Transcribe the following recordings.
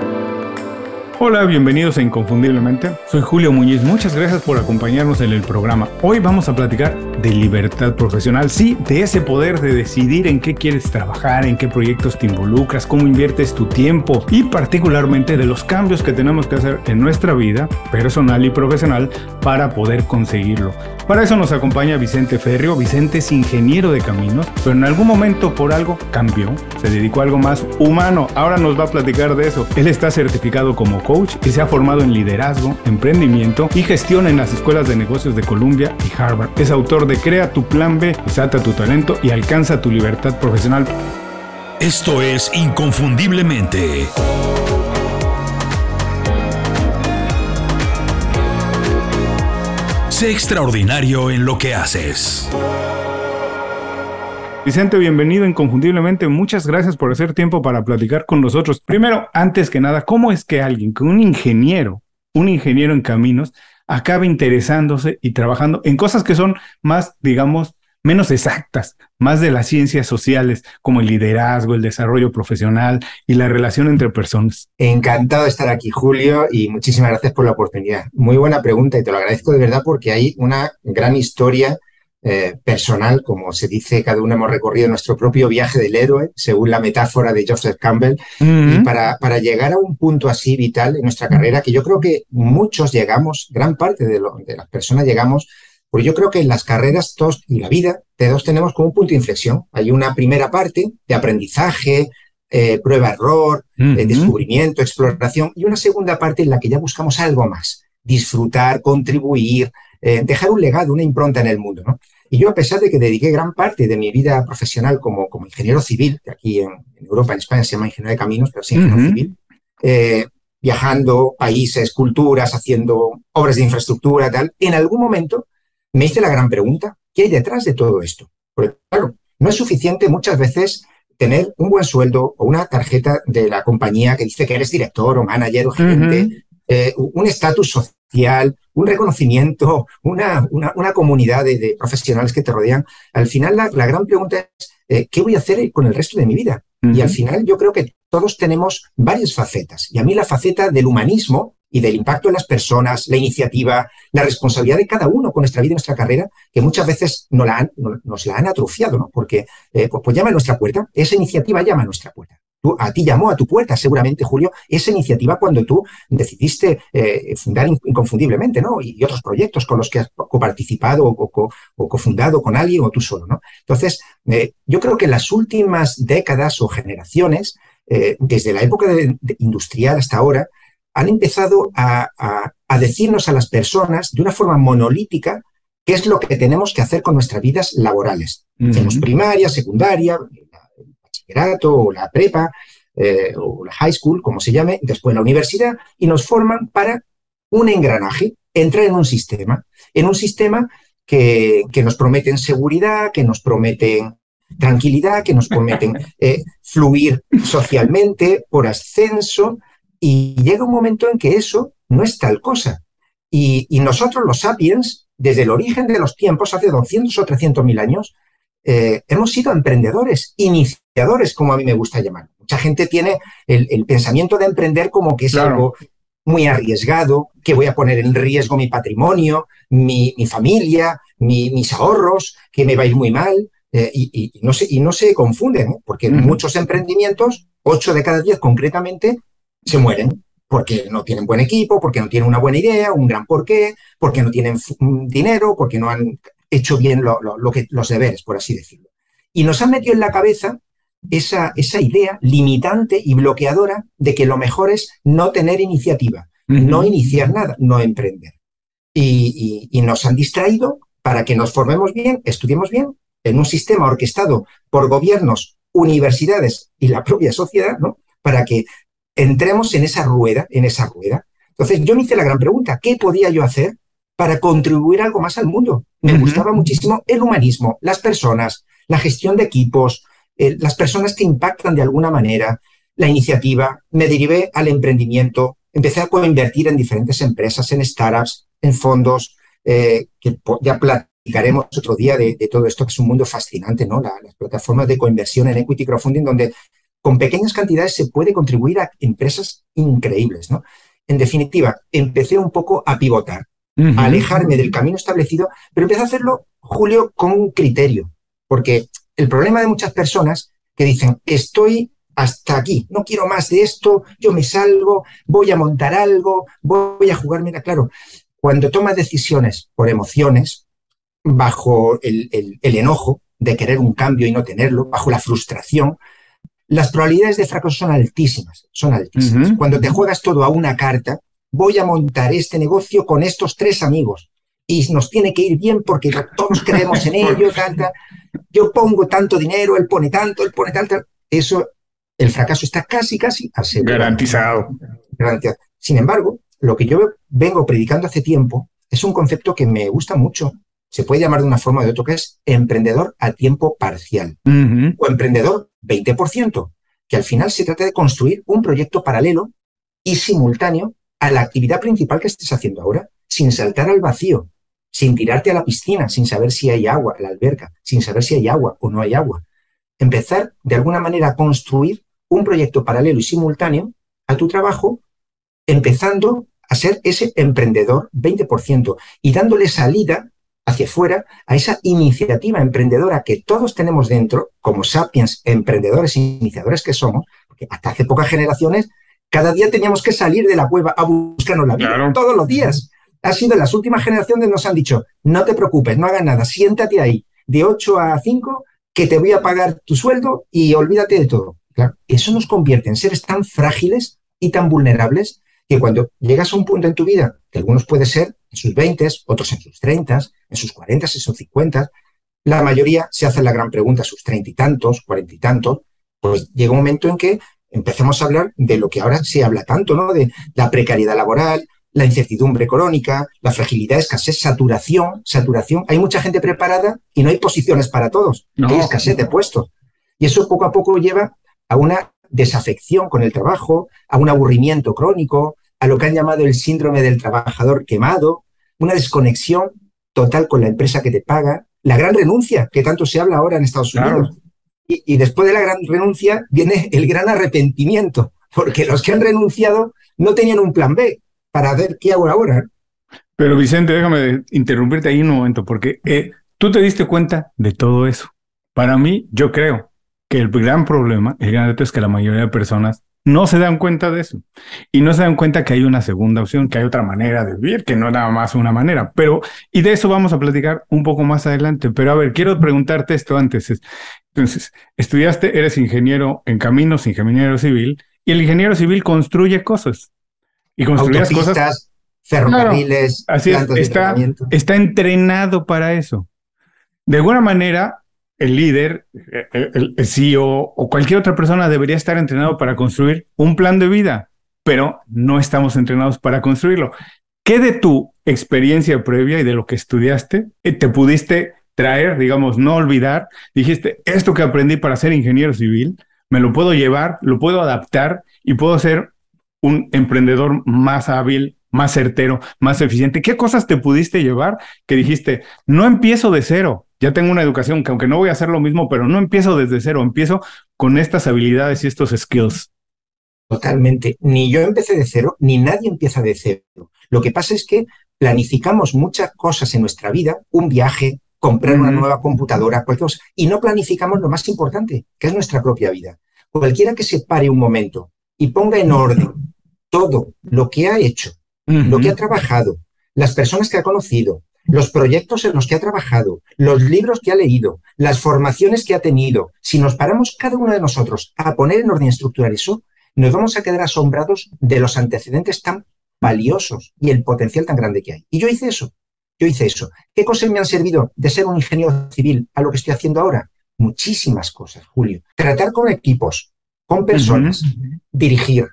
thank you Hola, bienvenidos a Inconfundiblemente. Soy Julio Muñiz. Muchas gracias por acompañarnos en el programa. Hoy vamos a platicar de libertad profesional. Sí, de ese poder de decidir en qué quieres trabajar, en qué proyectos te involucras, cómo inviertes tu tiempo y particularmente de los cambios que tenemos que hacer en nuestra vida personal y profesional para poder conseguirlo. Para eso nos acompaña Vicente Ferrio. Vicente es ingeniero de caminos, pero en algún momento por algo cambió, se dedicó a algo más humano. Ahora nos va a platicar de eso. Él está certificado como coach y se ha formado en liderazgo, emprendimiento y gestión en las escuelas de negocios de Columbia y Harvard. Es autor de Crea tu plan B, desata tu talento y alcanza tu libertad profesional. Esto es Inconfundiblemente. Sé extraordinario en lo que haces. Vicente, bienvenido inconfundiblemente. Muchas gracias por hacer tiempo para platicar con nosotros. Primero, antes que nada, ¿cómo es que alguien, que un ingeniero, un ingeniero en caminos, acabe interesándose y trabajando en cosas que son más, digamos, menos exactas, más de las ciencias sociales, como el liderazgo, el desarrollo profesional y la relación entre personas. Encantado de estar aquí, Julio, y muchísimas gracias por la oportunidad. Muy buena pregunta y te lo agradezco de verdad porque hay una gran historia eh, personal, como se dice, cada uno hemos recorrido nuestro propio viaje del héroe, según la metáfora de Joseph Campbell, y para, para, llegar a un punto así vital en nuestra carrera, que yo creo que muchos llegamos, gran parte de, de las personas llegamos, porque yo creo que en las carreras todos, y la vida, todos tenemos como un punto de inflexión. Hay una primera parte de aprendizaje, eh, prueba-error, eh, descubrimiento, exploración, y una segunda parte en la que ya buscamos algo más, disfrutar, contribuir, eh, dejar un legado, una impronta en el mundo. ¿no? Y yo, a pesar de que dediqué gran parte de mi vida profesional como, como ingeniero civil, que aquí en, Europa, en España se llama ingeniero de caminos, pero sí ingeniero civil, eh, viajando países, culturas, haciendo obras de infraestructura, tal, en algún momento me hice la gran pregunta, ¿qué hay detrás de todo esto? Porque, claro, no es suficiente muchas veces tener un buen sueldo o una tarjeta de la compañía que dice que eres director o manager o gerente, eh, un estatus social, un reconocimiento, una, una, comunidad de, profesionales que te rodean. Al final, la, gran pregunta es, eh, ¿qué voy a hacer con el resto de mi vida? Y al final yo creo que todos tenemos varias facetas. Y a mí la faceta del humanismo y del impacto en las personas, la iniciativa, la responsabilidad de cada uno con nuestra vida y nuestra carrera, que muchas veces nos la han, nos la han atrofiado, ¿no? Porque eh, pues, pues, llama a nuestra puerta, esa iniciativa llama a nuestra puerta a ti llamó a tu puerta, seguramente, Julio, esa iniciativa cuando tú decidiste eh, fundar Inconfundiblemente, ¿no? Y, otros proyectos con los que has coparticipado o, cofundado con alguien o tú solo, ¿no? Entonces, eh, yo creo que en las últimas décadas o generaciones, eh, desde la época industrial hasta ahora, han empezado a, decirnos a las personas de una forma monolítica qué es lo que tenemos que hacer con nuestras vidas laborales. Hacemos primaria, secundaria, o la prepa eh, o la high school, como se llame, después la universidad, y nos forman para un engranaje, entrar en un sistema, en un sistema que, que nos prometen seguridad, que nos prometen tranquilidad, que nos prometen eh, fluir socialmente por ascenso, y llega un momento en que eso no es tal cosa. Y, y nosotros, los sapiens, desde el origen de los tiempos, hace 200 o 300 mil años, eh, hemos sido emprendedores, iniciadores, como a mí me gusta llamar. Mucha gente tiene el, pensamiento de emprender como que es algo muy arriesgado, que voy a poner en riesgo mi patrimonio, mi, familia, mis ahorros, que me va a ir muy mal. Eh, y, no se, y no se confunden, ¿eh? porque muchos emprendimientos, 8 de cada 10 concretamente, se mueren porque no tienen buen equipo, porque no tienen una buena idea, un gran porqué, porque no tienen dinero, porque no han hecho bien lo, que, los deberes, por así decirlo. Y nos han metido en la cabeza esa, esa idea limitante y bloqueadora de que lo mejor es no tener iniciativa, no iniciar nada, no emprender. Y, nos han distraído para que nos formemos bien, estudiemos bien, en un sistema orquestado por gobiernos, universidades y la propia sociedad, ¿no? Para que entremos en esa rueda, en esa rueda. Entonces yo me hice la gran pregunta, ¿qué podía yo hacer para contribuir algo más al mundo. Me gustaba muchísimo el humanismo, las personas, la gestión de equipos, las personas que impactan de alguna manera, la iniciativa. Me derivé al emprendimiento, empecé a coinvertir en diferentes empresas, en startups, en fondos, eh, que ya platicaremos otro día de, todo esto, que es un mundo fascinante, ¿no? las plataformas de coinversión en equity crowdfunding, donde con pequeñas cantidades se puede contribuir a empresas increíbles, ¿no? En definitiva, empecé un poco a pivotar, a alejarme del camino establecido, pero empecé a hacerlo, Julio, con un criterio, porque el problema de muchas personas que dicen, estoy hasta aquí, no quiero más de esto, yo me salgo, voy a montar algo, voy a jugar, mira, claro, cuando tomas decisiones por emociones, bajo el, enojo de querer un cambio y no tenerlo, bajo la frustración, las probabilidades de fracaso son altísimas, son altísimas. Cuando te juegas todo a una carta, voy a montar este negocio con estos tres amigos y nos tiene que ir bien porque todos creemos en ello, yo pongo tanto dinero, él pone tanto, él pone tanto, eso, el fracaso está casi, casi asegurado. Garantizado. Garantizado. Sin embargo, lo que yo vengo predicando hace tiempo es un concepto que me gusta mucho. Se puede llamar de una forma o de otra, que es emprendedor a tiempo parcial o emprendedor 20%, que al final se trata de construir un proyecto paralelo y simultáneo a la actividad principal que estés haciendo ahora, sin saltar al vacío, sin tirarte a la piscina, sin saber si hay agua, la alberca, sin saber si hay agua o no hay agua. Empezar de alguna manera a construir un proyecto paralelo y simultáneo a tu trabajo, empezando a ser ese emprendedor 20% y dándole salida hacia afuera a esa iniciativa emprendedora que todos tenemos dentro, como sapiens, emprendedores e iniciadores que somos, porque hasta hace pocas generaciones, cada día teníamos que salir de la cueva a buscarnos la vida, todos los días. Ha sido las últimas generaciones nos han dicho, no te preocupes, no hagas nada, siéntate ahí de 8 a 5 que te voy a pagar tu sueldo y olvídate de todo. Claro, eso nos convierte en seres tan frágiles y tan vulnerables que cuando llegas a un punto en tu vida, que algunos puede ser en sus 20, otros en sus 30, en sus 40, en sus 50, la mayoría se hace la gran pregunta, sus treinta y tantos, cuarenta y tantos, pues llega un momento en que empezamos a hablar de lo que ahora se habla tanto, ¿no? De la precariedad laboral, la incertidumbre crónica, la fragilidad, escasez, saturación, saturación. Hay mucha gente preparada y no hay posiciones para todos. Hay escasez de puestos. Y eso poco a poco lleva a una desafección con el trabajo, a un aburrimiento crónico, a lo que han llamado el síndrome del trabajador quemado, una desconexión total con la empresa que te paga, la gran renuncia que tanto se habla ahora en Estados Unidos. Y, después de la gran renuncia viene el gran arrepentimiento, porque los que han renunciado no tenían un plan B para ver qué hago ahora. Pero Vicente, déjame interrumpirte ahí un momento, porque eh, tú te diste cuenta de todo eso. Para mí, yo creo que el gran problema, el gran reto es que la mayoría de personas no se dan cuenta de eso y no se dan cuenta que hay una segunda opción, que hay otra manera de vivir, que no nada más una manera. Pero, y de eso vamos a platicar un poco más adelante. Pero a ver, quiero preguntarte esto antes. Entonces, estudiaste, eres ingeniero en caminos, ingeniero civil, y el ingeniero civil construye cosas. Y construye cosas. Ferrocarriles, así es, está, está entrenado para eso. De alguna manera, el líder, el, CEO o cualquier otra persona debería estar entrenado para construir un plan de vida, pero no estamos entrenados para construirlo. ¿Qué de tu experiencia previa y de lo que estudiaste eh, te pudiste traer, digamos, no olvidar? Dijiste, esto que aprendí para ser ingeniero civil, me lo puedo llevar, lo puedo adaptar y puedo ser un emprendedor más hábil, más certero, más eficiente. ¿Qué cosas te pudiste llevar que dijiste, no empiezo de cero, ya tengo una educación que aunque no voy a hacer lo mismo, pero no empiezo desde cero, empiezo con estas habilidades y estos skills. Totalmente. Ni yo empecé de cero, ni nadie empieza de cero. Lo que pasa es que planificamos muchas cosas en nuestra vida, un viaje, comprar una nueva computadora, cualquier cosa, y no planificamos lo más importante, que es nuestra propia vida. Cualquiera que se pare un momento y ponga en orden todo lo que ha hecho, lo que ha trabajado, las personas que ha conocido, los proyectos en los que ha trabajado, los libros que ha leído, las formaciones que ha tenido, si nos paramos cada uno de nosotros a poner en orden estructural eso, nos vamos a quedar asombrados de los antecedentes tan valiosos y el potencial tan grande que hay. Y yo hice eso, yo hice eso. ¿Qué cosas me han servido de ser un ingeniero civil a lo que estoy haciendo ahora? Muchísimas cosas, Julio. Tratar con equipos, con personas, dirigir,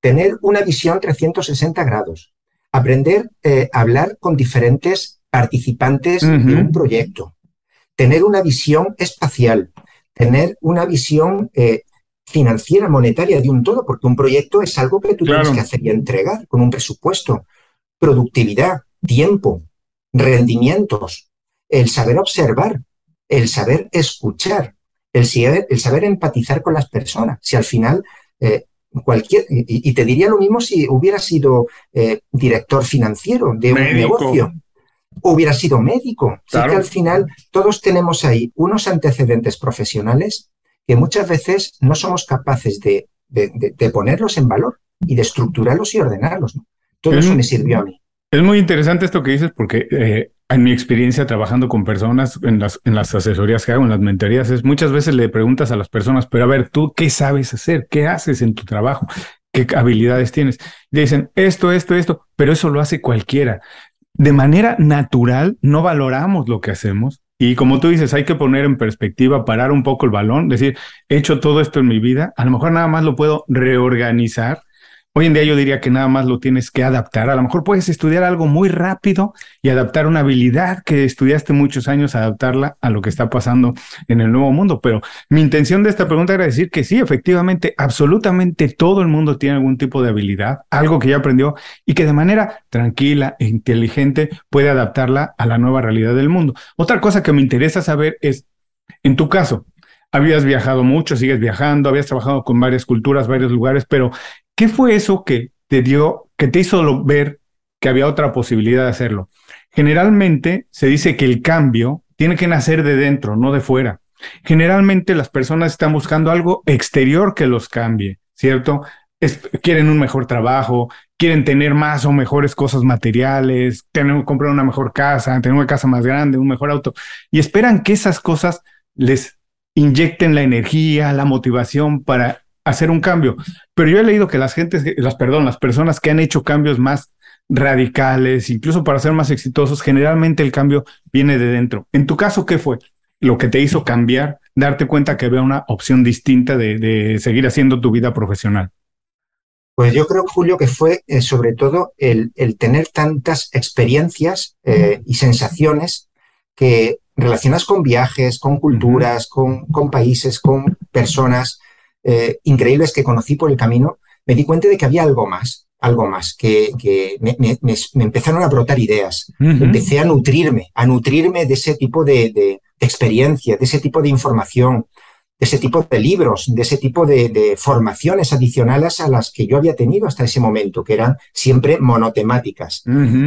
tener una visión 360 grados, aprender eh, a hablar con diferentes participantes de un proyecto, tener una visión espacial, tener una visión eh, financiera, monetaria de un todo, porque un proyecto es algo que tú tienes que hacer y entregar con un presupuesto, productividad, tiempo, rendimientos, el saber observar, el saber escuchar, el, el saber empatizar con las personas. Si al final eh, cualquier, y, te diría lo mismo si hubiera sido eh, director financiero de un negocio hubiera sido médico. que al final todos tenemos ahí unos antecedentes profesionales que muchas veces no somos capaces de, ponerlos en valor y de estructurarlos y ordenarlos. Todo eso me sirvió a mí. Es muy interesante esto que dices porque eh, en mi experiencia trabajando con personas en las, en las asesorías que hago, en las mentorías, es muchas veces le preguntas a las personas, pero a ver, ¿tú qué sabes hacer? ¿Qué haces en tu trabajo? ¿Qué habilidades tienes? Le dicen esto, esto, esto, pero eso lo hace cualquiera. De manera natural, no valoramos lo que hacemos. Y como tú dices, hay que poner en perspectiva, parar un poco el balón, decir, he hecho todo esto en mi vida, a lo mejor nada más lo puedo reorganizar Hoy en día yo diría que nada más lo tienes que adaptar. A lo mejor puedes estudiar algo muy rápido y adaptar una habilidad que estudiaste muchos años, adaptarla a lo que está pasando en el nuevo mundo. Pero mi intención de esta pregunta era decir que sí, efectivamente, absolutamente todo el mundo tiene algún tipo de habilidad, algo que ya aprendió y que de manera tranquila e inteligente puede adaptarla a la nueva realidad del mundo. Otra cosa que me interesa saber es, en tu caso, habías viajado mucho, sigues viajando, habías trabajado con varias culturas, varios lugares, pero ¿Qué fue eso que te dio, que te hizo ver que había otra posibilidad de hacerlo? Generalmente se dice que el cambio tiene que nacer de dentro, no de fuera. Generalmente las personas están buscando algo exterior que los cambie, ¿cierto? quieren un mejor trabajo, quieren tener más o mejores cosas materiales, tener, comprar una mejor casa, tener una casa más grande, un mejor auto, y esperan que esas cosas les inyecten la energía, la motivación para hacer un cambio. Pero yo he leído que las gentes, las, perdón, las personas que han hecho cambios más radicales, incluso para ser más exitosos, generalmente el cambio viene de dentro. En tu caso, ¿qué fue lo que te hizo cambiar, darte cuenta que había una opción distinta de, seguir haciendo tu vida profesional? Pues yo creo, Julio, que fue eh, sobre todo el, tener tantas experiencias eh, y sensaciones que relacionadas con viajes, con culturas, con, con países, con personas, eh, increíbles que conocí por el camino, me di cuenta de que había algo más, algo más, que, me, empezaron a brotar ideas. Empecé a nutrirme, a nutrirme de ese tipo de, experiencia, de ese tipo de información, de ese tipo de libros, de ese tipo de, formaciones adicionales a las que yo había tenido hasta ese momento, que eran siempre monotemáticas.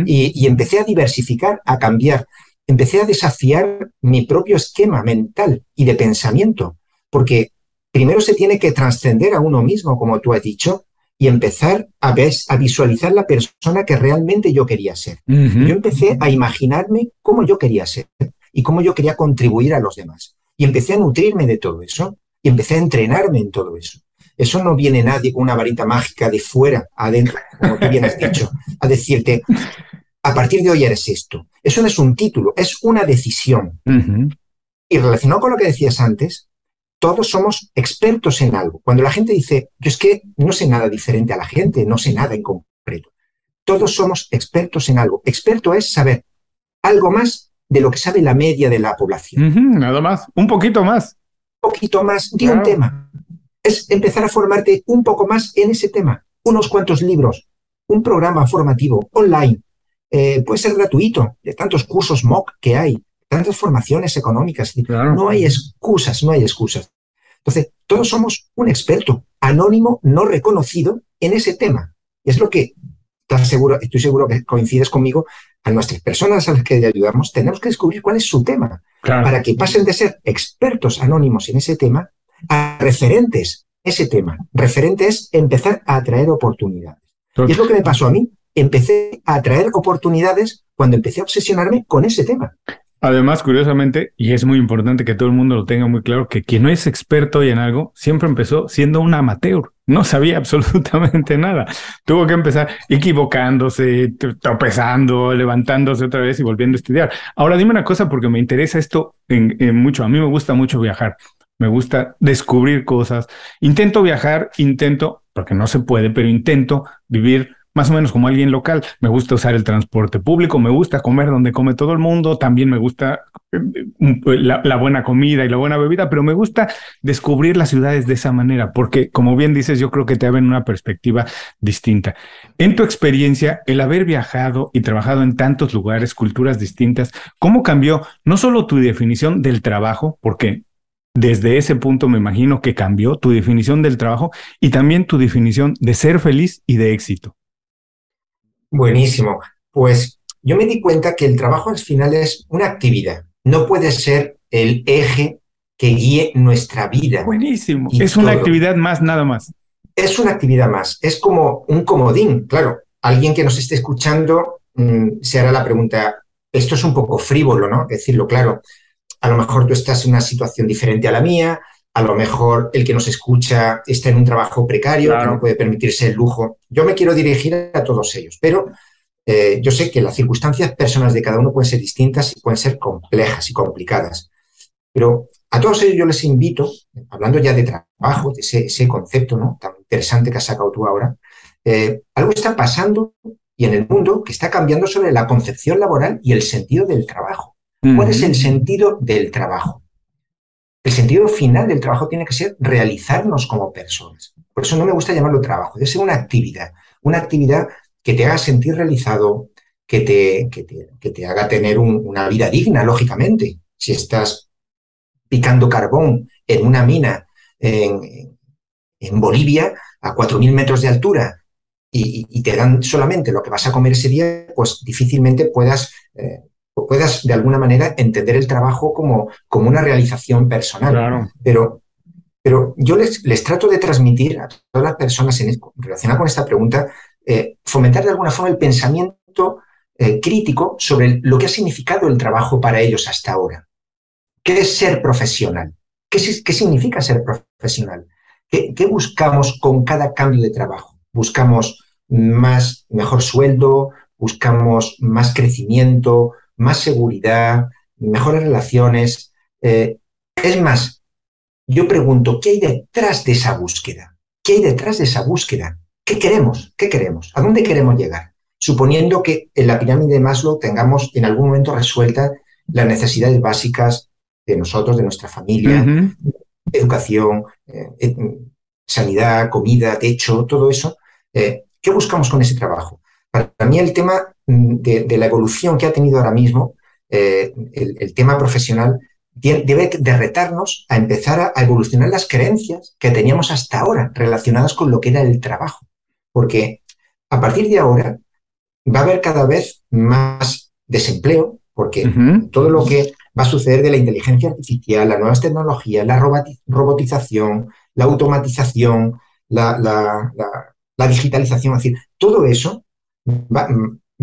y, empecé a diversificar, a cambiar. Empecé a desafiar mi propio esquema mental y de pensamiento, porque primero se tiene que trascender a uno mismo, como tú has dicho, y empezar a, a visualizar la persona que realmente yo quería ser. Yo empecé a imaginarme cómo yo quería ser y cómo yo quería contribuir a los demás. Y empecé a nutrirme de todo eso y empecé a entrenarme en todo eso. Eso no viene nadie con una varita mágica de fuera adentro, como tú bien has dicho, a decirte, a partir de hoy eres esto. Eso no es un título, es una decisión. Y relacionado con lo que decías antes, todos somos expertos en algo. Cuando la gente dice, yo es que no sé nada diferente a la gente, no sé nada en concreto. Todos somos expertos en algo. Experto es saber algo más de lo que sabe la media de la población. nada más, un poquito más. Un poquito más de un tema. Es empezar a formarte un poco más en ese tema. Unos cuantos libros, un programa formativo online. Eh, puede ser gratuito, de tantos cursos MOOC que hay tantas formaciones económicas. No hay excusas, no hay excusas. Entonces, todos somos un experto anónimo, no reconocido en ese tema. Y es lo que, seguro, estoy seguro que coincides conmigo, a nuestras personas a las que ayudamos, tenemos que descubrir cuál es su tema, para que pasen de ser expertos anónimos en ese tema a referentes ese tema. Referente es empezar a atraer oportunidades. Y es lo que me pasó a mí. Empecé a atraer oportunidades cuando empecé a obsesionarme con ese tema. Además, curiosamente, y es muy importante que todo el mundo lo tenga muy claro, que quien no es experto hoy en algo siempre empezó siendo un amateur. No sabía absolutamente nada. Tuvo que empezar equivocándose, tropezando, levantándose otra vez y volviendo a estudiar. Ahora dime una cosa porque me interesa esto en, mucho. A mí me gusta mucho viajar. Me gusta descubrir cosas. Intento viajar, intento, porque no se puede, pero intento vivir más o menos como alguien local. Me gusta usar el transporte público, me gusta comer donde come todo el mundo, también me gusta eh, la, buena comida y la buena bebida, pero me gusta descubrir las ciudades de esa manera, porque como bien dices, yo creo que te abren una perspectiva distinta. En tu experiencia, el haber viajado y trabajado en tantos lugares, culturas distintas, ¿cómo cambió no solo tu definición del trabajo, porque desde ese punto me imagino que cambió tu definición del trabajo y también tu definición de ser feliz y de éxito. Buenísimo. Pues yo me di cuenta que el trabajo al final es una actividad, no puede ser el eje que guíe nuestra vida. Buenísimo. Es una actividad más, nada más. Es una actividad más, es como un comodín. Claro, alguien que nos esté escuchando mm, se hará la pregunta, esto es un poco frívolo, ¿no? Decirlo claro. A lo mejor tú estás en una situación diferente a la mía, a lo mejor el que nos escucha está en un trabajo precario, que no puede permitirse el lujo. Yo me quiero dirigir a todos ellos, pero eh, yo sé que las circunstancias personales de cada uno pueden ser distintas y pueden ser complejas y complicadas. Pero a todos ellos yo les invito, hablando ya de trabajo, de ese, concepto ¿no? tan interesante que has sacado tú ahora, eh, algo está pasando y en el mundo que está cambiando sobre la concepción laboral y el sentido del trabajo. ¿Cuál es el sentido del trabajo? El sentido final del trabajo tiene que ser realizarnos como personas. Por eso no me gusta llamarlo trabajo, debe ser una actividad, una actividad que te haga sentir realizado, que te, que te, haga tener una vida digna, lógicamente. Si estás picando carbón en una mina en, Bolivia a 4.000 metros de altura y, te dan solamente lo que vas a comer ese día, pues difícilmente puedas, eh, puedas de alguna manera entender el trabajo como, como una realización personal. Pero, pero yo les, les, trato de transmitir a todas las personas en, relacionadas con esta pregunta, eh, fomentar de alguna forma el pensamiento eh, crítico sobre lo que ha significado el trabajo para ellos hasta ahora. ¿Qué es ser profesional? ¿Qué, qué significa ser profesional? ¿Qué, ¿Qué, buscamos con cada cambio de trabajo? ¿Buscamos más, mejor sueldo? ¿Buscamos más crecimiento? ¿Más seguridad? ¿Mejores relaciones? Eh, es más, yo pregunto, ¿qué hay detrás de esa búsqueda? ¿Qué hay detrás de esa búsqueda? ¿Qué queremos? ¿Qué queremos? ¿A dónde queremos llegar? Suponiendo que en la pirámide de Maslow tengamos en algún momento resueltas las necesidades básicas de nosotros, de nuestra familia, educación, eh, eh, sanidad, comida, techo, todo eso. Eh, ¿Qué buscamos con ese trabajo? Para mí el tema mm, de, la evolución que ha tenido ahora mismo, el, tema profesional, debe de retarnos a empezar a evolucionar las creencias que teníamos hasta ahora relacionadas con lo que era el trabajo. Porque a partir de ahora va a haber cada vez más desempleo, porque todo lo que va a suceder de la inteligencia artificial, las nuevas tecnologías, la robotización, la automatización, la, digitalización, es decir, todo eso va,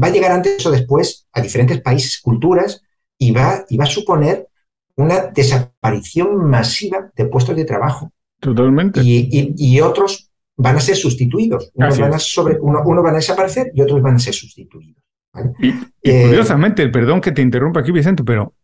a llegar antes o después a diferentes países, culturas, y va, y va a suponer una desaparición masiva de puestos de trabajo. Totalmente. y otros van a ser sustituidos. Unos van a, sobre, uno, van a desaparecer y otros van a ser sustituidos. Y, eh, curiosamente, perdón que te interrumpa aquí, Vicente, pero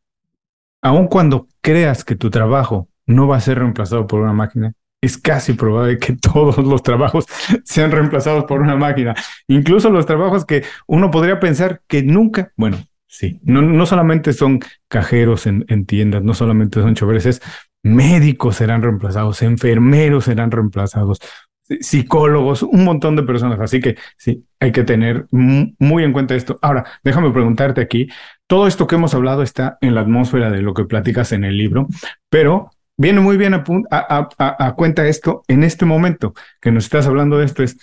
aun cuando creas que tu trabajo no va a ser reemplazado por una máquina, es casi probable que todos los trabajos sean reemplazados por una máquina. Incluso los trabajos que uno podría pensar que nunca, bueno, sí, no, no solamente son cajeros en, en tiendas, no solamente son choferes, médicos serán reemplazados, enfermeros serán reemplazados, psicólogos, un montón de personas. Así que sí, hay que tener muy en cuenta esto. Ahora, déjame preguntarte aquí, todo esto que hemos hablado está en la atmósfera de lo que platicas en el libro, pero viene muy bien a, cuenta esto en este momento que nos estás hablando de esto, es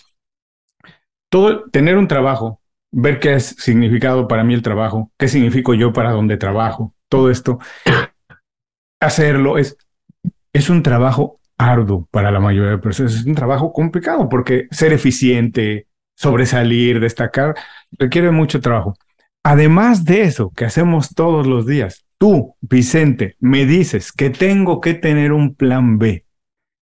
todo, tener un trabajo, ver qué es significado para mí el trabajo, qué significo yo para donde trabajo, todo esto, hacerlo es, es un trabajo arduo para la mayoría de personas. Es un trabajo complicado porque ser eficiente, sobresalir, destacar, requiere mucho trabajo. Además de eso que hacemos todos los días, tú, Vicente, me dices que tengo que tener un plan B.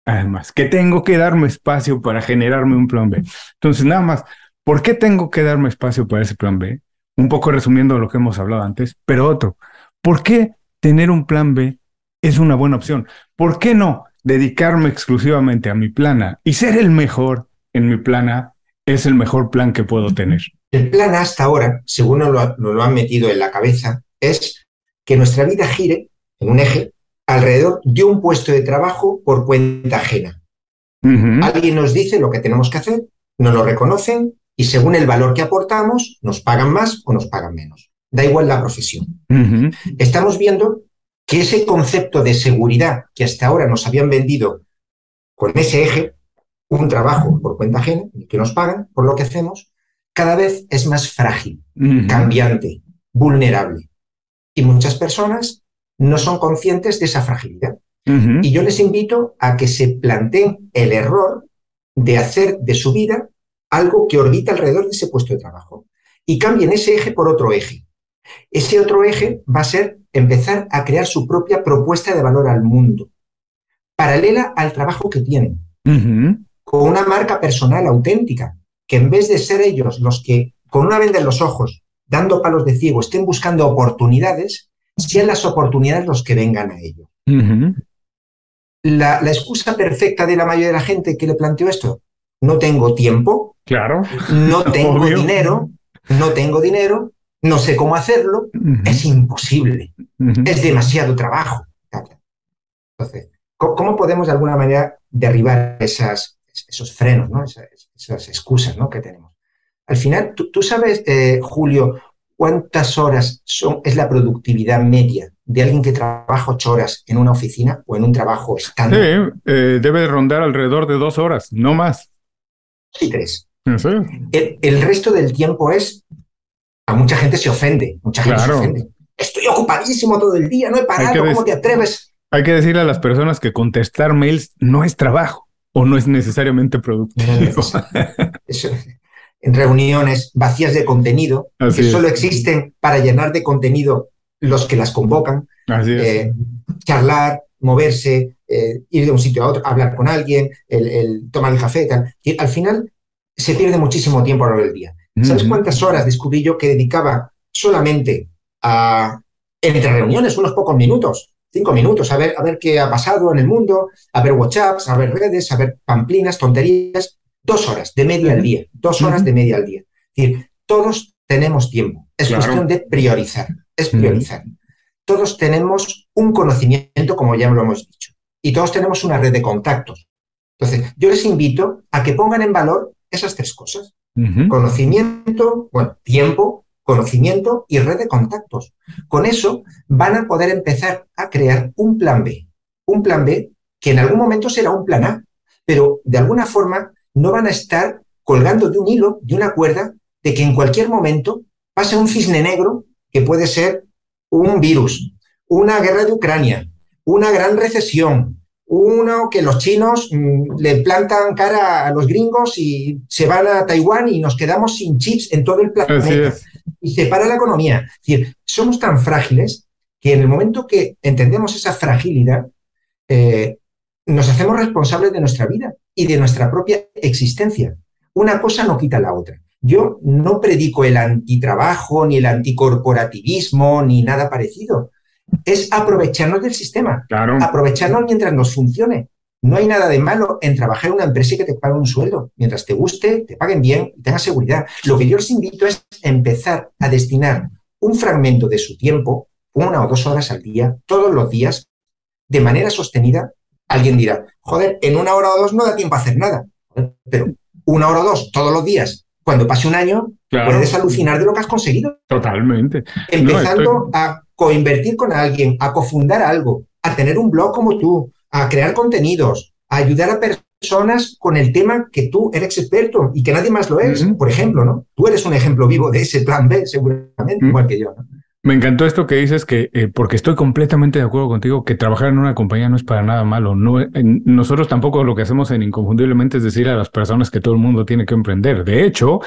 Además, que tengo que darme espacio para generarme un plan B. Entonces, nada más, ¿por qué tengo que darme espacio para ese plan B? Un poco resumiendo lo que hemos hablado antes, pero otro, ¿por qué tener un plan B es una buena opción? ¿Por qué no dedicarme exclusivamente a mi plana y ser el mejor en mi plana es el mejor plan que puedo tener. El plan hasta ahora, según nos lo, han metido en la cabeza, es que nuestra vida gire en un eje alrededor de un puesto de trabajo por cuenta ajena. Alguien nos dice lo que tenemos que hacer, nos lo reconocen y según el valor que aportamos, nos pagan más o nos pagan menos. Da igual la profesión. Estamos viendo que ese concepto de seguridad que hasta ahora nos habían vendido con ese eje, un trabajo por cuenta ajena, que nos pagan por lo que hacemos, cada vez es más frágil, cambiante, vulnerable. Y muchas personas no son conscientes de esa fragilidad. Y yo les invito a que se planteen el error de hacer de su vida algo que orbita alrededor de ese puesto de trabajo y cambien ese eje por otro eje. Ese otro eje va a ser empezar a crear su propia propuesta de valor al mundo, paralela al trabajo que tienen, con una marca personal auténtica, que en vez de ser ellos los que con una venda en los ojos, dando palos de ciego, estén buscando oportunidades, sean las oportunidades los que vengan a ellos. la, excusa perfecta de la mayoría de la gente que le planteó esto, no tengo tiempo, claro, no tengo dinero, no tengo dinero, no sé cómo hacerlo, es imposible, es demasiado trabajo. Entonces, ¿cómo podemos de alguna manera derribar esas, esos frenos, ¿no? esas, excusas ¿no? que tenemos? Al final, tú, sabes, eh, Julio, cuántas horas son, es la productividad media de alguien que trabaja ocho horas en una oficina o en un trabajo estándar. Sí, eh, debe rondar alrededor de dos horas, no más. Sí, tres. El, resto del tiempo es, a mucha gente se ofende, mucha gente se ofende. Estoy ocupadísimo todo el día, no he parado, ¿cómo te atreves? Hay que decirle a las personas que contestar mails no es trabajo o no es necesariamente productivo. reuniones vacías de contenido, que solo existen para llenar de contenido los que las convocan, eh, charlar, moverse, eh, ir de un sitio a otro, hablar con alguien, el, tomar el café, tal. Y al final se pierde muchísimo tiempo a lo del día. ¿Sabes cuántas horas descubrí yo que dedicaba solamente a, entre reuniones, unos pocos minutos, cinco minutos, a ver, a ver qué ha pasado en el mundo, a ver WhatsApps, a ver redes, a ver pamplinas, tonterías, dos horas de media al día, dos horas de media al día. Es decir, todos tenemos tiempo, es cuestión de priorizar, es priorizar. Todos tenemos un conocimiento, como ya lo hemos dicho, y todos tenemos una red de contactos. Entonces, yo les invito a que pongan en valor esas tres cosas. Conocimiento, bueno, tiempo, conocimiento y red de contactos. Con eso van a poder empezar a crear un plan B. Un plan B que en algún momento será un plan A, pero de alguna forma no van a estar colgando de un hilo, de una cuerda, de que en cualquier momento pase un cisne negro que puede ser un virus, una guerra de Ucrania, una gran recesión, uno que los chinos mm, le plantan cara a los gringos y se van a Taiwán y nos quedamos sin chips en todo el planeta. Y se para la economía. Es decir, somos tan frágiles que en el momento que entendemos esa fragilidad, eh, nos hacemos responsables de nuestra vida y de nuestra propia existencia. Una cosa no quita la otra. Yo no predico el antitrabajo, ni el anticorporativismo, ni nada parecido es aprovecharnos del sistema, aprovecharnos mientras nos funcione. No hay nada de malo en trabajar en una empresa y que te paguen un sueldo. Mientras te guste, te paguen bien y tengas seguridad. Lo que yo les invito es empezar a destinar un fragmento de su tiempo, una o dos horas al día, todos los días, de manera sostenida. Alguien dirá, joder, en una hora o dos no da tiempo a hacer nada. Pero una hora o dos todos los días, cuando pase un año, puedes alucinar de lo que has conseguido. Totalmente. Empezando a coinvertir con alguien, a cofundar algo, a tener un blog como tú, a crear contenidos, a ayudar a personas con el tema que tú eres experto y que nadie más lo es, por ejemplo, ¿no? Tú eres un ejemplo vivo de ese plan B, seguramente, igual que yo, ¿no? Me encantó esto que dices que, eh, porque estoy completamente de acuerdo contigo, que trabajar en una compañía no es para nada malo. No, nosotros tampoco lo que hacemos en Inconfundiblemente es decir a las personas que todo el mundo tiene que emprender. De hecho,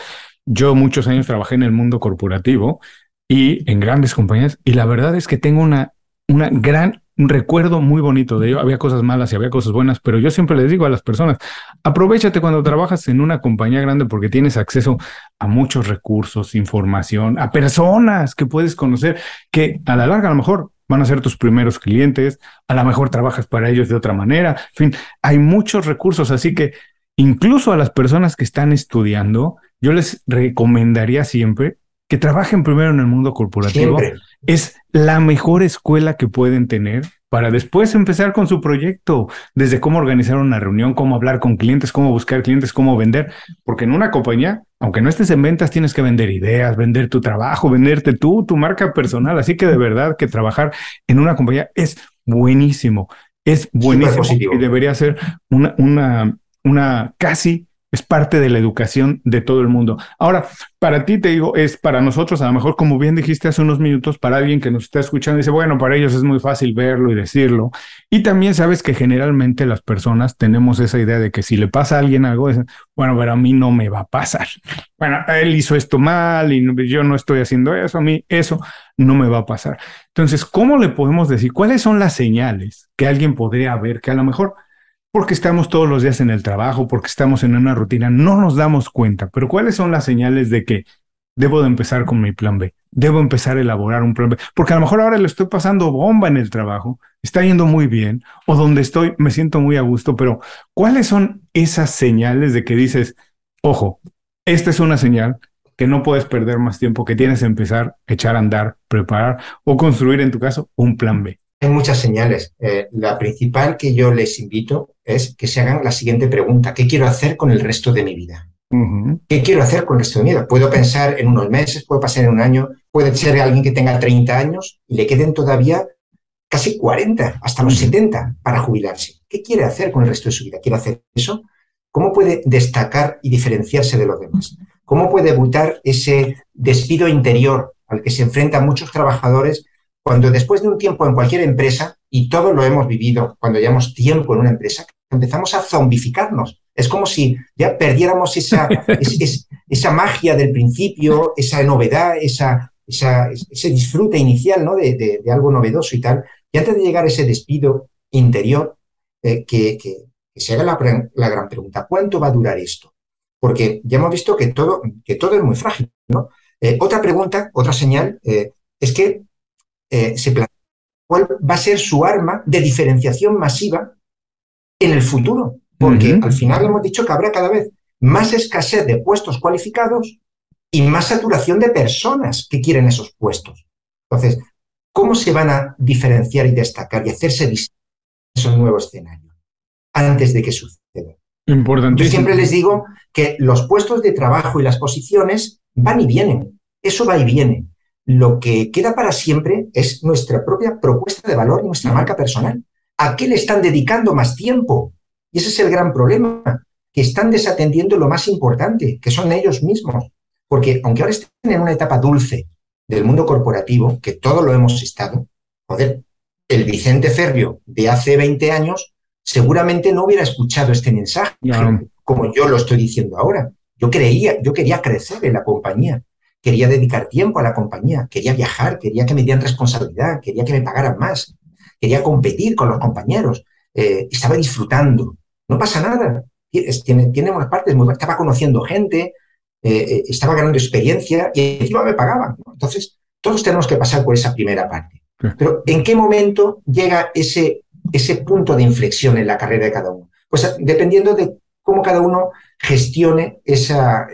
yo muchos años trabajé en el mundo corporativo y en grandes compañías. Y la verdad es que tengo una, una gran un recuerdo muy bonito de ello. Había cosas malas y había cosas buenas, pero yo siempre les digo a las personas, aprovechate cuando trabajas en una compañía grande porque tienes acceso a muchos recursos, información, a personas que puedes conocer, que a la larga a lo mejor van a ser tus primeros clientes, a lo mejor trabajas para ellos de otra manera. En fin, hay muchos recursos, así que incluso a las personas que están estudiando, yo les recomendaría siempre que trabajen primero en el mundo corporativo. Es la mejor escuela que pueden tener para después empezar con su proyecto, desde cómo organizar una reunión, cómo hablar con clientes, cómo buscar clientes, cómo vender, porque en una compañía, aunque no estés en ventas, tienes que vender ideas, vender tu trabajo, venderte tú, tu marca personal, así que de verdad que trabajar en una compañía es buenísimo, es buenísimo y debería ser una, una, una casi es parte de la educación de todo el mundo. Ahora, para ti te digo, es para nosotros, a lo mejor como bien dijiste hace unos minutos, para alguien que nos está escuchando, dice, bueno, para ellos es muy fácil verlo y decirlo. Y también sabes que generalmente las personas tenemos esa idea de que si le pasa a alguien algo, bueno, pero a mí no me va a pasar. Bueno, él hizo esto mal y yo no estoy haciendo eso, a mí eso no me va a pasar. Entonces, ¿cómo le podemos decir? ¿Cuáles son las señales que alguien podría ver que a lo mejor porque estamos todos los días en el trabajo, porque estamos en una rutina, no nos damos cuenta. Pero ¿cuáles son las señales de que debo de empezar con mi plan B? Debo empezar a elaborar un plan B. Porque a lo mejor ahora le estoy pasando bomba en el trabajo, está yendo muy bien, o donde estoy me siento muy a gusto, pero ¿cuáles son esas señales de que dices, ojo, esta es una señal que no puedes perder más tiempo, que tienes que empezar echar a andar, preparar o construir en tu caso un plan B? Hay muchas señales. Eh, la principal que yo les invito es que se hagan la siguiente pregunta. ¿Qué quiero hacer con el resto de mi vida? ¿Qué quiero hacer con el resto de mi vida? Puedo pensar en unos meses, puede pasar en un año, puede ser alguien que tenga 30 años y le queden todavía casi 40, hasta los 70 para jubilarse. ¿Qué quiere hacer con el resto de su vida? ¿Quiere hacer eso? ¿Cómo puede destacar y diferenciarse de los demás? ¿Cómo puede evitar ese despido interior al que se enfrentan muchos trabajadores cuando después de un tiempo en cualquier empresa, y todos lo hemos vivido cuando llevamos tiempo en una empresa, empezamos a zombificarnos. Es como si ya perdiéramos esa, esa magia del principio, esa novedad, esa, ese disfrute inicial ¿no? de, algo novedoso y tal. Y antes de llegar a ese despido interior, eh, que, se haga la, gran pregunta, ¿cuánto va a durar esto? Porque ya hemos visto que todo, que todo es muy frágil. ¿no? Eh, otra pregunta, otra señal, eh, es que eh, se plantea cuál va a ser su arma de diferenciación masiva en el futuro. Porque al final hemos dicho que habrá cada vez más escasez de puestos cualificados y más saturación de personas que quieren esos puestos. Entonces, ¿cómo se van a diferenciar y destacar y hacerse visibles en esos nuevos escenarios antes de que suceda? Yo siempre les digo que los puestos de trabajo y las posiciones van y vienen. Eso va y viene lo que queda para siempre es nuestra propia propuesta de valor y nuestra marca personal. ¿A qué le están dedicando más tiempo? Y ese es el gran problema, que están desatendiendo lo más importante, que son ellos mismos. Porque aunque ahora estén en una etapa dulce del mundo corporativo, que todos lo hemos estado, joder, el Vicente Ferrio de hace 20 años seguramente no hubiera escuchado este mensaje, como yo lo estoy diciendo ahora. Yo creía, yo quería crecer en la compañía quería dedicar tiempo a la compañía, quería viajar, quería que me dieran responsabilidad, quería que me pagaran más, quería competir con los compañeros, eh, estaba disfrutando. No pasa nada, tiene, tiene unas partes muy estaba conociendo gente, eh, eh, estaba ganando experiencia y encima me pagaban. Entonces, todos tenemos que pasar por esa primera parte. Pero ¿en qué momento llega ese, ese punto de inflexión en la carrera de cada uno? Pues dependiendo de cómo cada uno gestione esa,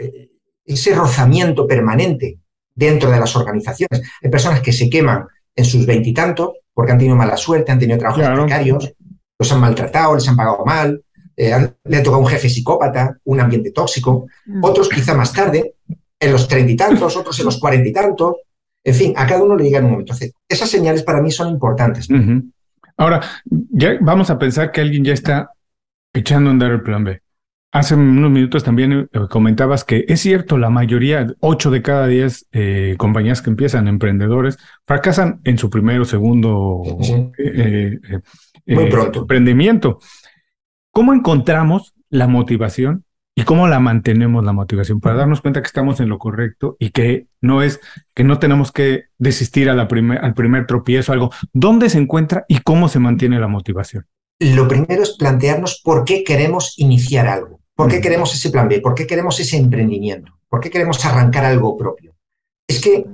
ese rozamiento permanente dentro de las organizaciones. Hay personas que se queman en sus veintitantos porque han tenido mala suerte, han tenido trabajos precarios, los han maltratado, les han pagado mal, eh, le ha tocado un jefe psicópata, un ambiente tóxico. Mm. Otros quizá más tarde, en los treinta y tantos, otros en los cuarenta y tantos. En fin, a cada uno le llega en un momento. Esas señales para mí son importantes. Ahora, ya vamos a pensar que alguien ya está echando a andar el plan B. Hace unos minutos también eh, comentabas que es cierto, la mayoría, ocho de cada diez eh, compañías que empiezan, emprendedores, fracasan en su primero o segundo eh, emprendimiento. ¿Cómo encontramos la motivación y cómo la mantenemos la motivación para darnos cuenta que estamos en lo correcto y que no es que no tenemos que desistir a la al primer tropiezo, algo? ¿Dónde se encuentra y cómo se mantiene la motivación? Lo primero es plantearnos por qué queremos iniciar algo. ¿Por qué queremos ese plan B? ¿Por qué queremos ese emprendimiento? ¿Por qué queremos arrancar algo propio? Es que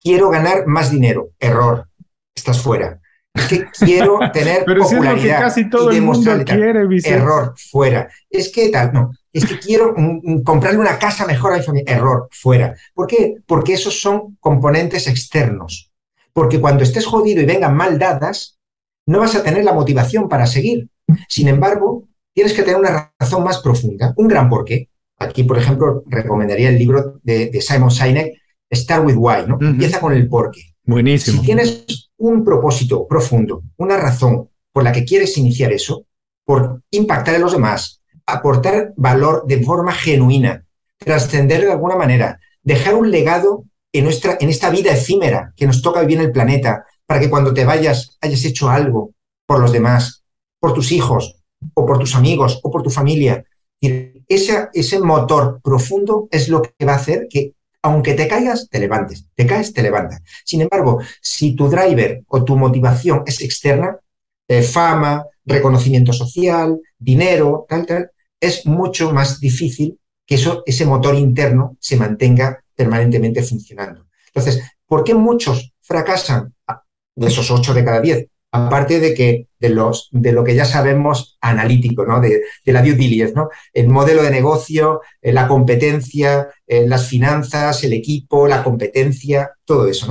quiero ganar más dinero. Error. Estás fuera. Es que quiero tener Pero popularidad. Es que casi todo el mundo quiere, Error. Fuera. Es que tal. No. Es que quiero mm, mm, comprarle una casa mejor a mi familia. Error. Fuera. ¿Por qué? Porque esos son componentes externos. Porque cuando estés jodido y vengan mal dadas, no vas a tener la motivación para seguir. Sin embargo, tienes que tener una razón más profunda, un gran porqué. Aquí, por ejemplo, recomendaría el libro de, Simon Sinek, Start with Why, ¿no? Empieza con el porqué. Buenísimo. Si tienes un propósito profundo, una razón por la que quieres iniciar eso, por impactar en los demás, aportar valor de forma genuina, trascender de alguna manera, dejar un legado en, nuestra, en esta vida efímera que nos toca vivir en el planeta, para que cuando te vayas hayas hecho algo por los demás, por tus hijos, o por tus amigos, o por tu familia. Ese, ese motor profundo es lo que va a hacer que, aunque te caigas, te levantes. Te caes, te levantas. Sin embargo, si tu driver o tu motivación es externa, eh, fama, reconocimiento social, dinero, tal, tal, es mucho más difícil que eso, ese motor interno se mantenga permanentemente funcionando. Entonces, ¿por qué muchos fracasan de esos ocho de cada diez? Aparte de que de, los, de lo que ya sabemos analítico, ¿no? De, la due diligence, ¿no? El modelo de negocio, eh, la competencia, eh, las finanzas, el equipo, la competencia, todo eso.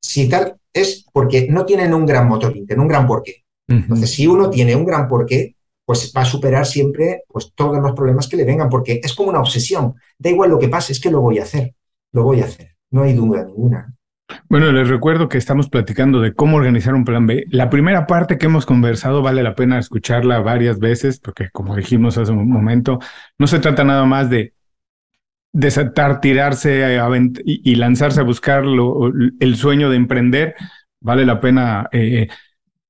Si, tal, es porque no tienen un gran motor interno, un gran porqué. Entonces, si uno tiene un gran porqué, pues va a superar siempre pues, todos los problemas que le vengan, porque es como una obsesión. Da igual lo que pase, es que lo voy a hacer, lo voy a hacer, no hay duda ninguna. Bueno, les recuerdo que estamos platicando de cómo organizar un plan B. La primera parte que hemos conversado vale la pena escucharla varias veces, porque como dijimos hace un momento, no se trata nada más de desatar, tirarse y, lanzarse a buscar el sueño de emprender. Vale la pena eh,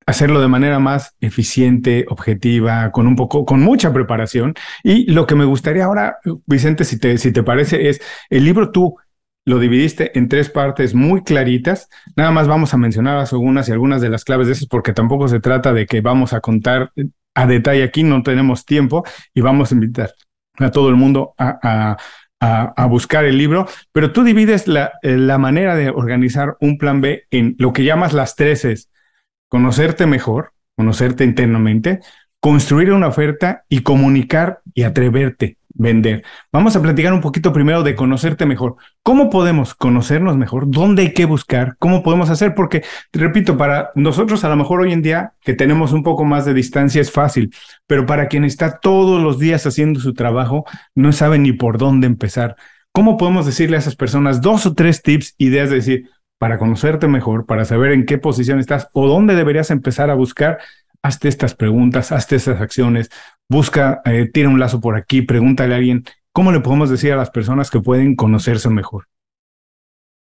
hacerlo de manera más eficiente, objetiva, con un poco, con mucha preparación. Y lo que me gustaría ahora, Vicente, si te, si te parece, es el libro tú lo dividiste en tres partes muy claritas. Nada más vamos a mencionar algunas y algunas de las claves de esas, porque tampoco se trata de que vamos a contar a detalle aquí, no tenemos tiempo y vamos a invitar a todo el mundo a, a, buscar el libro, pero tú divides la, la manera de organizar un plan B en lo que llamas las tres conocerte mejor, conocerte internamente, construir una oferta y comunicar y atreverte, vender. Vamos a platicar un poquito primero de conocerte mejor. ¿Cómo podemos conocernos mejor? ¿Dónde hay que buscar? ¿Cómo podemos hacer? Porque, repito, para nosotros a lo mejor hoy en día que tenemos un poco más de distancia es fácil, pero para quien está todos los días haciendo su trabajo, no sabe ni por dónde empezar. ¿Cómo podemos decirle a esas personas dos o tres tips, ideas de decir, para conocerte mejor, para saber en qué posición estás o dónde deberías empezar a buscar, hazte estas preguntas, hazte estas acciones, busca, eh, tira un lazo por aquí, pregúntale a alguien, ¿cómo le podemos decir a las personas que pueden conocerse mejor?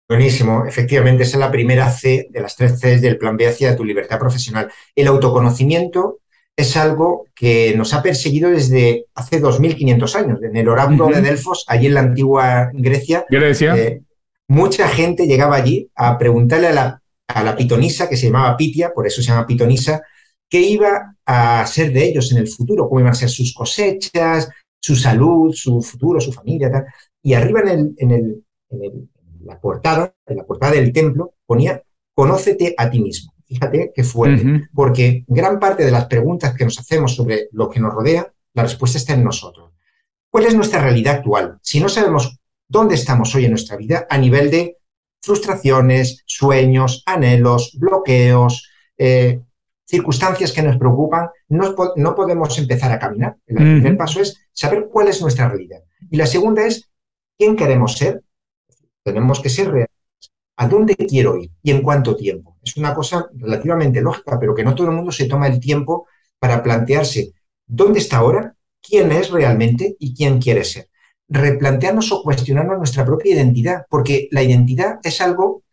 Buenísimo, efectivamente, esa es la primera C de las tres C del plan B hacia tu libertad profesional. El autoconocimiento es algo que nos ha perseguido desde hace 2500 años, en el oráculo de Delfos, allí en la antigua Grecia. Grecia. Eh, mucha gente llegaba allí a preguntarle a la, a la pitonisa, que se llamaba Pitia, por eso se llama pitonisa, qué iba a ser de ellos en el futuro, cómo iban a ser sus cosechas, su salud, su futuro, su familia, tal. Y arriba en, el, en, el, en, la portada, en la portada del templo, ponía, conócete a ti mismo. Fíjate qué fuerte, porque gran parte de las preguntas que nos hacemos sobre lo que nos rodea, la respuesta está en nosotros. ¿Cuál es nuestra realidad actual? Si no sabemos dónde estamos hoy en nuestra vida a nivel de frustraciones, sueños, anhelos, bloqueos, eh, circunstancias que nos preocupan, no, no, podemos empezar a caminar. El primer paso es saber cuál es nuestra realidad. Y la segunda es quién queremos ser. Tenemos que ser reales. ¿A dónde quiero ir y en cuánto tiempo? Es una cosa relativamente lógica, pero que no todo el mundo se toma el tiempo para plantearse dónde está ahora, quién es realmente y quién quiere ser replantearnos o cuestionarnos nuestra propia identidad, porque la identidad es algo,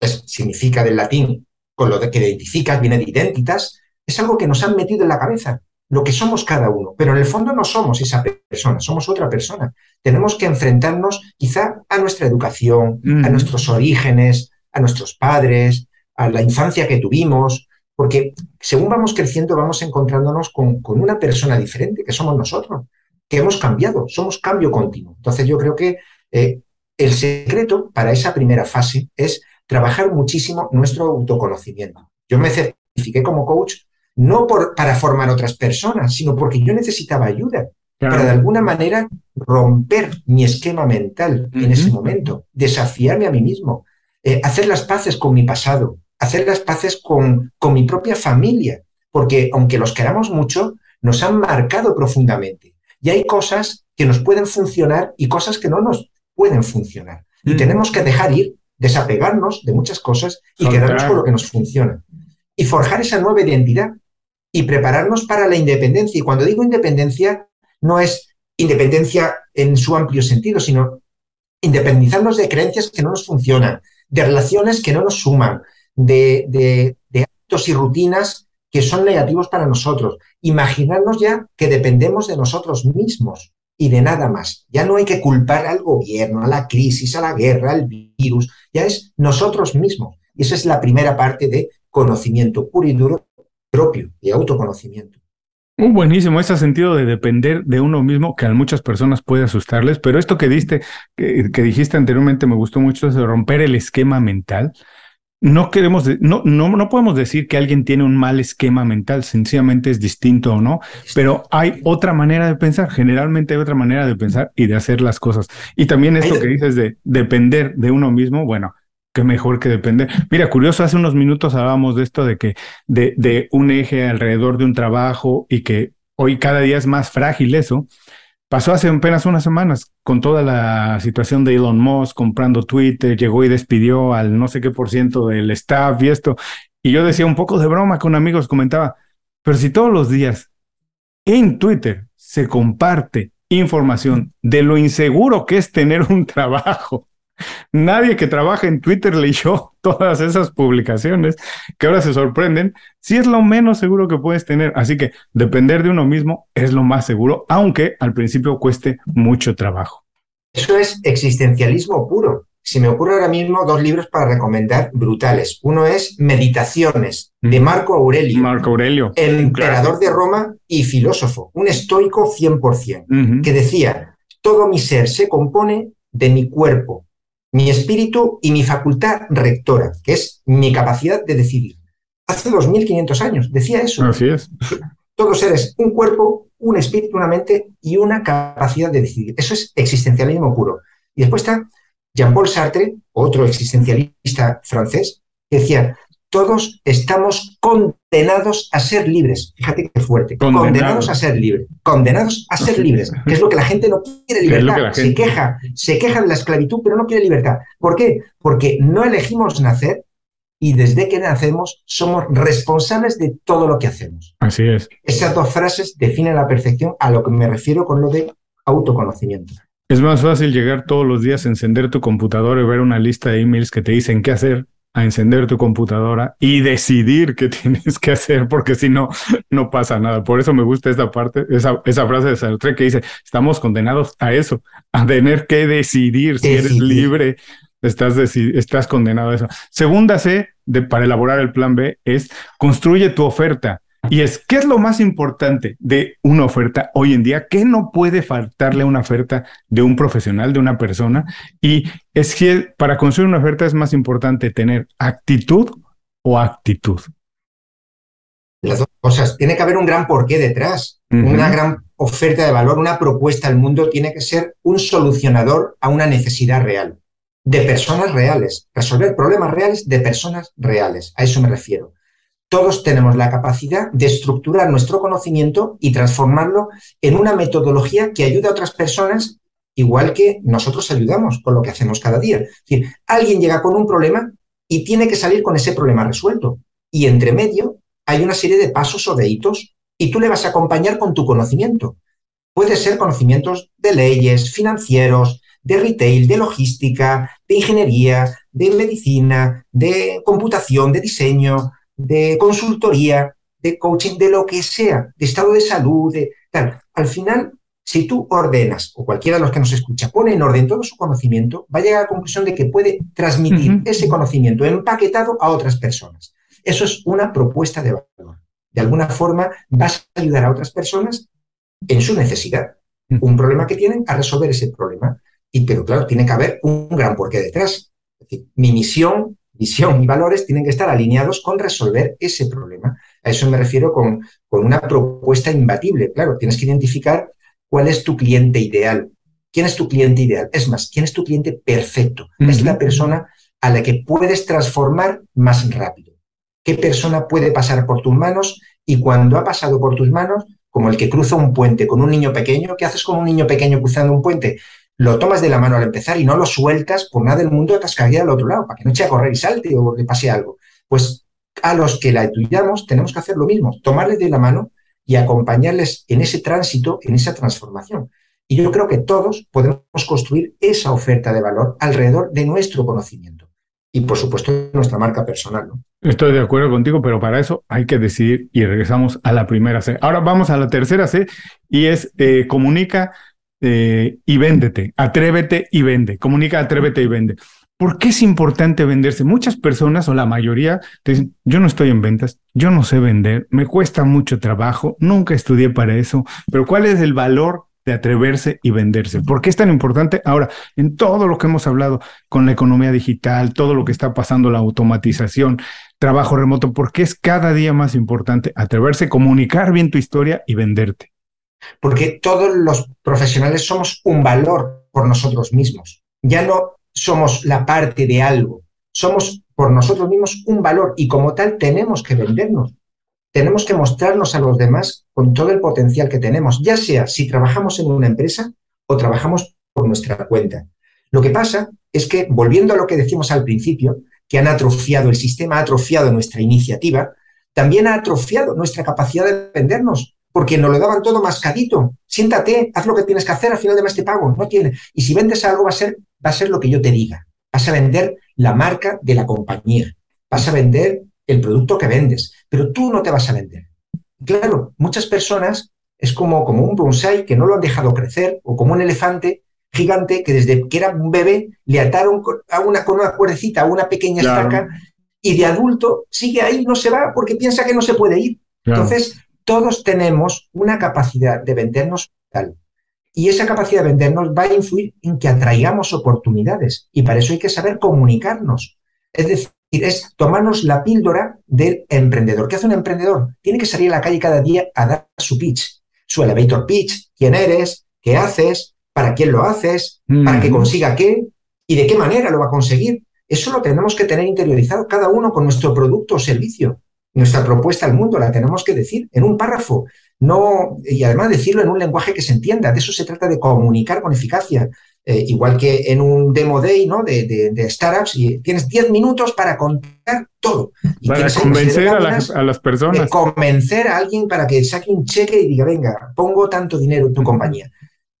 significa del latín, con lo que identificas, viene de identitas, es algo que nos han metido en la cabeza, lo que somos cada uno, pero en el fondo no somos esa persona, somos otra persona. Tenemos que enfrentarnos quizá a nuestra educación, a nuestros orígenes, a nuestros padres, a la infancia que tuvimos, porque según vamos creciendo vamos encontrándonos con, con una persona diferente que somos nosotros que hemos cambiado, somos cambio continuo. Entonces yo creo que eh, el secreto para esa primera fase es trabajar muchísimo nuestro autoconocimiento. Yo me certifiqué como coach no por, para formar otras personas, sino porque yo necesitaba ayuda para de alguna manera romper mi esquema mental en ese momento, desafiarme a mí mismo, eh, hacer las paces con mi pasado, hacer las paces con, con mi propia familia, porque aunque los queramos mucho, nos han marcado profundamente. Y hay cosas que nos pueden funcionar y cosas que no nos pueden funcionar. Y mm. tenemos que dejar ir, desapegarnos de muchas cosas y quedarnos con lo que nos funciona. Y forjar esa nueva identidad y prepararnos para la independencia. Y cuando digo independencia, no es independencia en su amplio sentido, sino independizarnos de creencias que no nos funcionan, de relaciones que no nos suman, de, de, de actos y rutinas que son negativos para nosotros. Imaginarnos ya que dependemos de nosotros mismos y de nada más. Ya no hay que culpar al gobierno, a la crisis, a la guerra, al virus, ya es nosotros mismos. Y esa es la primera parte de conocimiento puro y duro propio, de autoconocimiento. Muy buenísimo ese sentido de depender de uno mismo que a muchas personas puede asustarles, pero esto que diste, que, dijiste anteriormente me gustó mucho, es romper el esquema mental no queremos, no, no, no podemos decir que alguien tiene un mal esquema mental, sencillamente es distinto o no, pero hay otra manera de pensar, generalmente hay otra manera de pensar y de hacer las cosas. Y también esto que dices de depender de uno mismo, bueno, qué mejor que depender. Mira, curioso, hace unos minutos hablábamos de esto de que de, de un eje alrededor de un trabajo y que hoy cada día es más frágil eso. Pasó hace apenas unas semanas con toda la situación de Elon Musk comprando Twitter, llegó y despidió al no sé qué por ciento del staff y esto. Y yo decía un poco de broma con amigos, comentaba, pero si todos los días en Twitter se comparte información de lo inseguro que es tener un trabajo, Nadie que trabaja en Twitter leyó todas esas publicaciones que ahora se sorprenden. Si es lo menos seguro que puedes tener. Así que depender de uno mismo es lo más seguro, aunque al principio cueste mucho trabajo. Eso es existencialismo puro. Si me ocurre ahora mismo dos libros para recomendar brutales. Uno es Meditaciones de Marco Aurelio. Marco Aurelio. El emperador de Roma y filósofo, un estoico 100%, que decía, todo mi ser se compone de mi cuerpo, mi espíritu y mi facultad rectora, que es mi capacidad de decidir. Hace 2500 años decía eso. Así es. Todos eres un cuerpo, un espíritu, una mente y una capacidad de decidir. Eso es existencialismo puro. Y después está Jean-Paul Sartre, otro existencialista francés, que decía, todos estamos condenados a ser libres. Fíjate qué fuerte. Condenados, a ser libres. Condenados a ser libres, que es lo que la gente no quiere libertad. Se queja, se queja de la esclavitud, pero no quiere libertad. ¿Por qué? Porque no elegimos nacer y desde que nacemos somos responsables de todo lo que hacemos. Así es. Esas dos frases definen la perfección a lo que me refiero con lo de autoconocimiento. Es más fácil llegar todos los días, encender tu computadora y ver una lista de emails que te dicen qué hacer a encender tu computadora y decidir qué tienes que hacer, porque si no, no pasa nada. Por eso me gusta esta parte, esa, esa frase de Sartre que dice, estamos condenados a eso, a tener que decidir si eres libre, estás, estás condenado a eso. Segunda C, de, para elaborar el plan B, es construye tu oferta. Y es, ¿qué es lo más importante de una oferta hoy en día? ¿Qué no puede faltarle a una oferta de un profesional, de una persona? Y es que para construir una oferta es más importante tener actitud o actitud. Las dos cosas. Tiene que haber un gran porqué detrás, una gran oferta de valor, una propuesta al mundo tiene que ser un solucionador a una necesidad real, de personas reales, resolver problemas reales de personas reales. A eso me refiero todos tenemos la capacidad de estructurar nuestro conocimiento y transformarlo en una metodología que ayude a otras personas igual que nosotros ayudamos con lo que hacemos cada día. Es decir, alguien llega con un problema y tiene que salir con ese problema resuelto. Y entre medio hay una serie de pasos o de hitos y tú le vas a acompañar con tu conocimiento. Puede ser conocimientos de leyes, financieros, de retail, de logística, de ingeniería, de medicina, de computación, de diseño, de consultoría, de coaching, de lo que sea, de estado de salud, de tal. Al final, si tú ordenas, o cualquiera de los que nos escucha, pone en orden todo su conocimiento, va a llegar a la conclusión de que puede transmitir ese conocimiento empaquetado a otras personas. Eso es una propuesta de valor. De alguna forma vas a ayudar a otras personas en su necesidad, un problema que tienen, a resolver ese problema. Y, pero claro, tiene que haber un gran porqué detrás. mi misión visión y valores tienen que estar alineados con resolver ese problema. A eso me refiero con, con una propuesta imbatible. Claro, tienes que identificar cuál es tu cliente ideal. ¿Quién es tu cliente ideal? Es más, ¿quién es tu cliente perfecto? Es la persona a la que puedes transformar más rápido. ¿Qué persona puede pasar por tus manos? Y cuando ha pasado por tus manos, como el que cruza un puente con un niño pequeño, ¿qué haces con un niño pequeño cruzando un puente? Lo tomas de la mano al empezar y no lo sueltas por nada del mundo de cascaría al otro lado, para que no eche a correr y salte o le pase algo. Pues a los que la estudiamos tenemos que hacer lo mismo, tomarles de la mano y acompañarles en ese tránsito, en esa transformación. Y yo creo que todos podemos construir esa oferta de valor alrededor de nuestro conocimiento y, por supuesto, nuestra marca personal. ¿no? Estoy de acuerdo contigo, pero para eso hay que decidir y regresamos a la primera C. Ahora vamos a la tercera C y es eh, comunica eh, y véndete, atrévete y vende, comunica, atrévete y vende. ¿Por qué es importante venderse? Muchas personas o la mayoría te dicen, yo no estoy en ventas, yo no sé vender, me cuesta mucho trabajo, nunca estudié para eso, pero ¿cuál es el valor de atreverse y venderse. ¿Por qué es tan importante? Ahora, en todo lo que hemos hablado con la economía digital, todo lo que está pasando, la automatización, trabajo remoto, ¿por qué es cada día más importante atreverse, comunicar bien tu historia y venderte? Porque todos los profesionales somos un valor por nosotros mismos. Ya no somos la parte de algo, somos por nosotros mismos un valor y como tal tenemos que vendernos tenemos que mostrarnos a los demás con todo el potencial que tenemos, ya sea si trabajamos en una empresa o trabajamos por nuestra cuenta. Lo que pasa es que, volviendo a lo que decimos al principio, que han atrofiado, el sistema ha atrofiado nuestra iniciativa, también ha atrofiado nuestra capacidad de vendernos, porque nos lo daban todo mascadito. Siéntate, haz lo que tienes que hacer, al final de mes te pago. No tiene. Y si vendes algo, va a ser, va a ser lo que yo te diga. Vas a vender la marca de la compañía. Vas a vender el producto que vendes, pero tú no te vas a vender. Claro, muchas personas es como, como un bonsai que no lo han dejado crecer o como un elefante gigante que desde que era un bebé le ataron a una, con una cuerdecita, a una pequeña estaca y de adulto sigue ahí, no se va porque piensa que no se puede ir. Entonces, todos tenemos una capacidad de vendernos tal. Y esa capacidad de vendernos va a influir en que atraigamos oportunidades. Y para eso hay que saber comunicarnos. Es decir, es tomarnos la píldora del emprendedor. ¿Qué hace un emprendedor? Tiene que salir a la calle cada día a dar su pitch, su elevator pitch, quién eres, qué haces, para quién lo haces, para que consiga qué y de qué manera lo va a conseguir. Eso lo tenemos que tener interiorizado cada uno con nuestro producto o servicio. Nuestra propuesta al mundo la tenemos que decir en un párrafo, no y además decirlo en un lenguaje que se entienda. De eso se trata de comunicar con eficacia. Eh, igual que en un demo day ¿no? de, startups, y tienes 10 minutos para contar todo. Y para convencer a, las personas. convencer a alguien para que saque un cheque y diga, venga, pongo tanto dinero en tu compañía.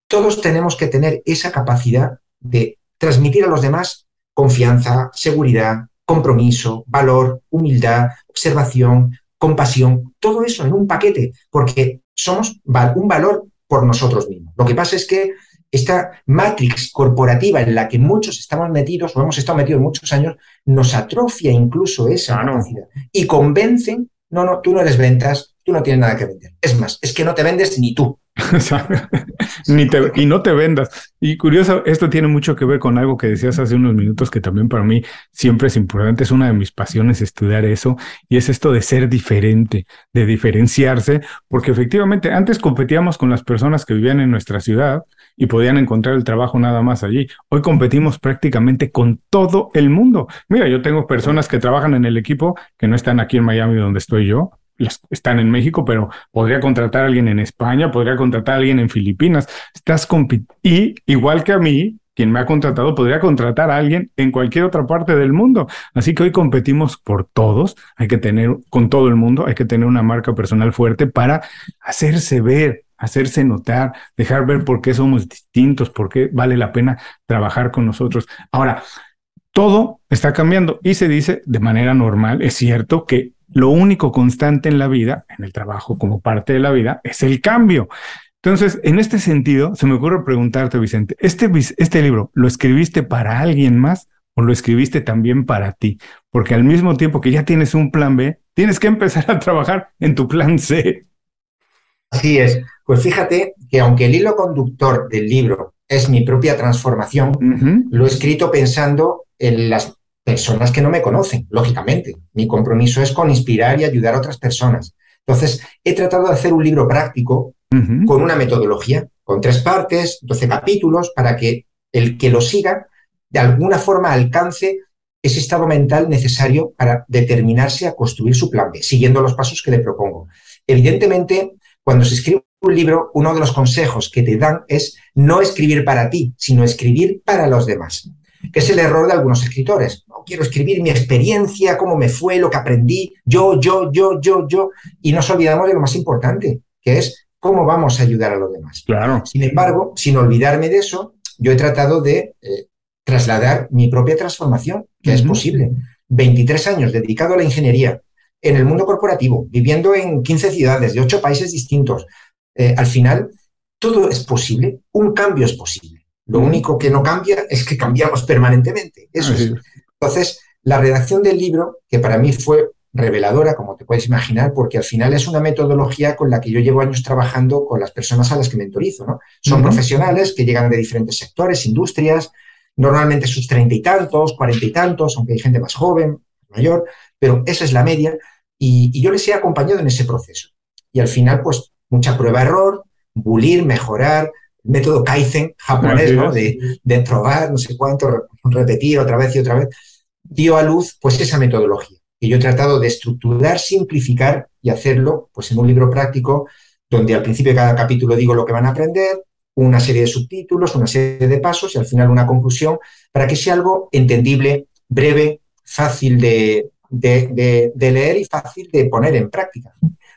Todos tenemos que tener esa capacidad de transmitir a los demás confianza, seguridad, compromiso, valor, humildad, observación, compasión, todo eso en un paquete, porque somos un valor por nosotros mismos. Lo que pasa es que esta matrix corporativa en la que muchos estamos metidos o hemos estado metidos muchos años, nos atrofia incluso esa capacidad y convencen, no, no, tú no eres ventas, tú no tienes nada que vender. Es más, es que no te vendes ni tú. ni y no te vendas. Y curioso, esto tiene mucho que ver con algo que decías hace unos minutos que también para mí siempre es importante, es una de mis pasiones estudiar eso, y es esto de ser diferente, de diferenciarse, porque efectivamente antes competíamos con las personas que vivían en nuestra ciudad, y podían encontrar el trabajo nada más allí. Hoy competimos prácticamente con todo el mundo. Mira, yo tengo personas que trabajan en el equipo que no están aquí en Miami donde estoy yo, están en México, pero podría contratar a alguien en España, podría contratar a alguien en Filipinas. Estás y igual que a mí, quien me ha contratado podría contratar a alguien en cualquier otra parte del mundo. Así que hoy competimos por todos, hay que tener con todo el mundo, hay que tener una marca personal fuerte para hacerse ver, hacerse notar, dejar ver por qué somos distintos, por qué vale la pena trabajar con nosotros. Ahora, todo está cambiando y se dice de manera normal, es cierto que lo único constante en la vida, en el trabajo como parte de la vida, es el cambio. Entonces, en este sentido, se me ocurre preguntarte, Vicente, ¿este, este libro lo escribiste para alguien más o lo escribiste también para ti? Porque al mismo tiempo que ya tienes un plan B, tienes que empezar a trabajar en tu plan C. Así es. Pues fíjate que aunque el hilo conductor del libro es mi propia transformación, lo he escrito pensando en las personas que no me conocen, lógicamente. Mi compromiso es con inspirar y ayudar a otras personas. Entonces, he tratado de hacer un libro práctico con una metodología, con tres partes, 12 capítulos, para que el que lo siga de alguna forma alcance ese estado mental necesario para determinarse a construir su plan B, siguiendo los pasos que le propongo. Evidentemente, cuando se escribe un libro, uno de los consejos que te dan es no escribir para ti, sino escribir para los demás, que es el error de algunos escritores. No quiero escribir mi experiencia, cómo me fue, lo que aprendí, yo, yo, yo, yo, yo, y nos olvidamos de lo más importante, que es cómo vamos a ayudar a los demás. Claro. Sin embargo, sin olvidarme de eso, yo he tratado de eh, trasladar mi propia transformación, que es posible. 23 años dedicado a la ingeniería en el mundo corporativo, viviendo en 15 ciudades de 8 países distintos. Eh, al final, todo es posible, un cambio es posible. Lo único que no cambia es que cambiamos permanentemente. Eso es. Entonces, la redacción del libro, que para mí fue reveladora, como te puedes imaginar, porque al final es una metodología con la que yo llevo años trabajando con las personas a las que mentorizo. ¿no? Son profesionales que llegan de diferentes sectores, industrias, normalmente sus treinta y tantos, cuarenta y tantos, aunque hay gente más joven, mayor, pero esa es la media, y, yo les he acompañado en ese proceso. Y al final, pues, mucha prueba-error, bulir, mejorar, método Kaizen japonés, ¿no? De, de probar, no sé cuánto, repetir otra vez y otra vez, dio a luz, pues, esa metodología que yo he tratado de estructurar, simplificar y hacerlo pues, en un libro práctico donde al principio de cada capítulo digo lo que van a aprender, una serie de subtítulos, una serie de pasos y al final una conclusión para que sea algo entendible, breve, fácil de, leer y fácil de poner en práctica.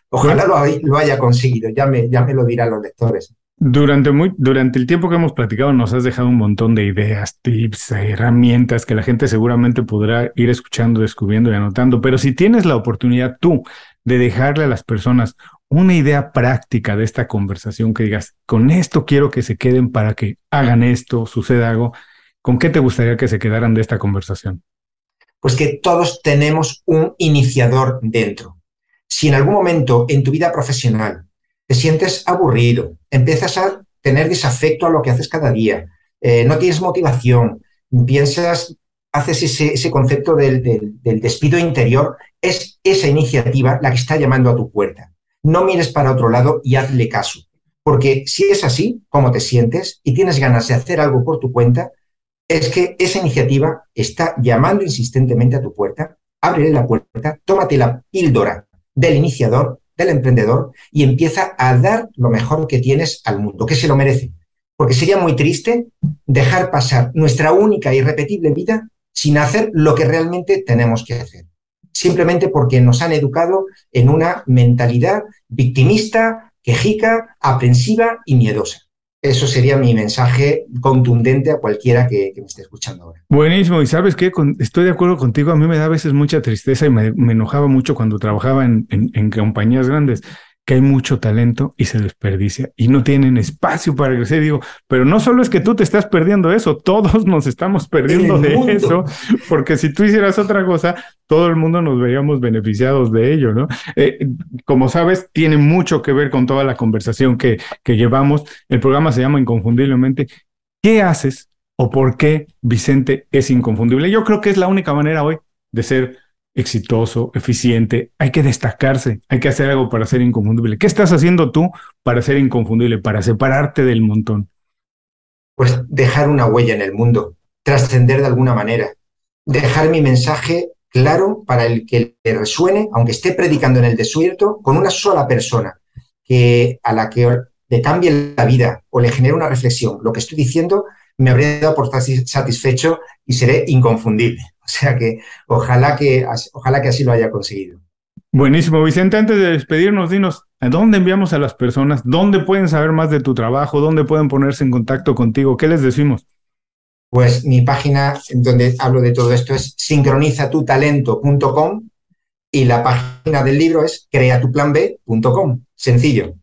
Ojalá lo, lo haya conseguido, ya me, ya me lo dirán los lectores. Durante, muy, durante el tiempo que hemos platicado nos has dejado un montón de ideas, tips, herramientas que la gente seguramente podrá ir escuchando, descubriendo y anotando. Pero si tienes la oportunidad tú de dejarle a las personas una idea práctica de esta conversación que digas, con esto quiero que se queden para que hagan esto, suceda algo, ¿con qué te gustaría que se quedaran de esta conversación? Pues que todos tenemos un iniciador dentro. Si en algún momento en tu vida profesional te sientes aburrido, empiezas a tener desafecto a lo que haces cada día, eh, no tienes motivación, piensas, haces ese, concepto del, del, despido interior, es esa iniciativa la que está llamando a tu puerta. No mires para otro lado y hazle caso. Porque si es así, como te sientes y tienes ganas de hacer algo por tu cuenta, es que esa iniciativa está llamando insistentemente a tu puerta, ábrele la puerta, tómate la píldora del iniciador del emprendedor y empieza a dar lo mejor que tienes al mundo, que se lo merece. Porque sería muy triste dejar pasar nuestra única y irrepetible vida sin hacer lo que realmente tenemos que hacer. Simplemente porque nos han educado en una mentalidad victimista, quejica, aprensiva y miedosa. Eso sería mi mensaje contundente a cualquiera que, me esté escuchando ahora. Buenísimo. Y sabes qué, estoy de acuerdo contigo. A mí me da a veces mucha tristeza y me, enojaba mucho cuando trabajaba en, en compañías grandes que hay mucho talento y se desperdicia y no tienen espacio para crecer. Digo, pero no solo es que tú te estás perdiendo eso, todos nos estamos perdiendo de eso, porque si tú hicieras otra cosa, todo el mundo nos veríamos beneficiados de ello, ¿no? Eh, como sabes, tiene mucho que ver con toda la conversación que, que llevamos. El programa se llama Inconfundiblemente. ¿Qué haces o por qué Vicente es inconfundible? Yo creo que es la única manera hoy de ser exitoso, eficiente, hay que destacarse, hay que hacer algo para ser inconfundible. ¿Qué estás haciendo tú para ser inconfundible, para separarte del montón? Pues dejar una huella en el mundo, trascender de alguna manera, dejar mi mensaje claro para el que le resuene, aunque esté predicando en el desierto, con una sola persona que a la que le cambie la vida o le genere una reflexión. Lo que estoy diciendo me habré dado por satisfecho y seré inconfundible. O sea que ojalá que, ojalá que así lo haya conseguido. Buenísimo, Vicente. Antes de despedirnos, dinos, ¿a dónde enviamos a las personas? ¿Dónde pueden saber más de tu trabajo? ¿Dónde pueden ponerse en contacto contigo? ¿Qué les decimos? Pues mi página donde hablo de todo esto es sincronizatutalento.com y la página del libro es creatuplanb.com. Sencillo.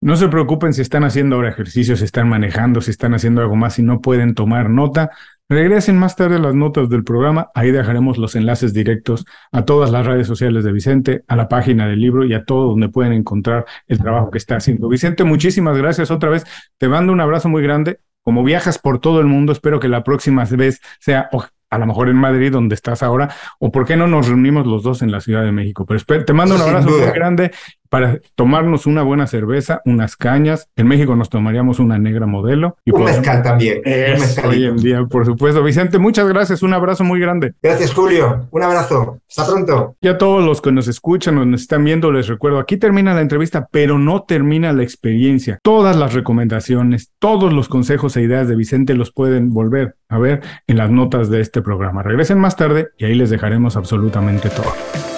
No se preocupen si están haciendo ahora ejercicios, si están manejando, si están haciendo algo más y no pueden tomar nota. Regresen más tarde a las notas del programa, ahí dejaremos los enlaces directos a todas las redes sociales de Vicente, a la página del libro y a todo donde pueden encontrar el trabajo que está haciendo. Vicente, muchísimas gracias otra vez. Te mando un abrazo muy grande. Como viajas por todo el mundo, espero que la próxima vez sea a lo mejor en Madrid, donde estás ahora, o por qué no nos reunimos los dos en la Ciudad de México. Pero te mando un abrazo muy grande para tomarnos una buena cerveza, unas cañas. En México nos tomaríamos una negra modelo. Y un mezcal también. hoy en día, por supuesto. Vicente, muchas gracias. Un abrazo muy grande. Gracias, Julio. Un abrazo. Hasta pronto. Y a todos los que nos escuchan o nos están viendo, les recuerdo, aquí termina la entrevista, pero no termina la experiencia. Todas las recomendaciones, todos los consejos e ideas de Vicente los pueden volver a ver en las notas de este programa. Regresen más tarde y ahí les dejaremos absolutamente todo.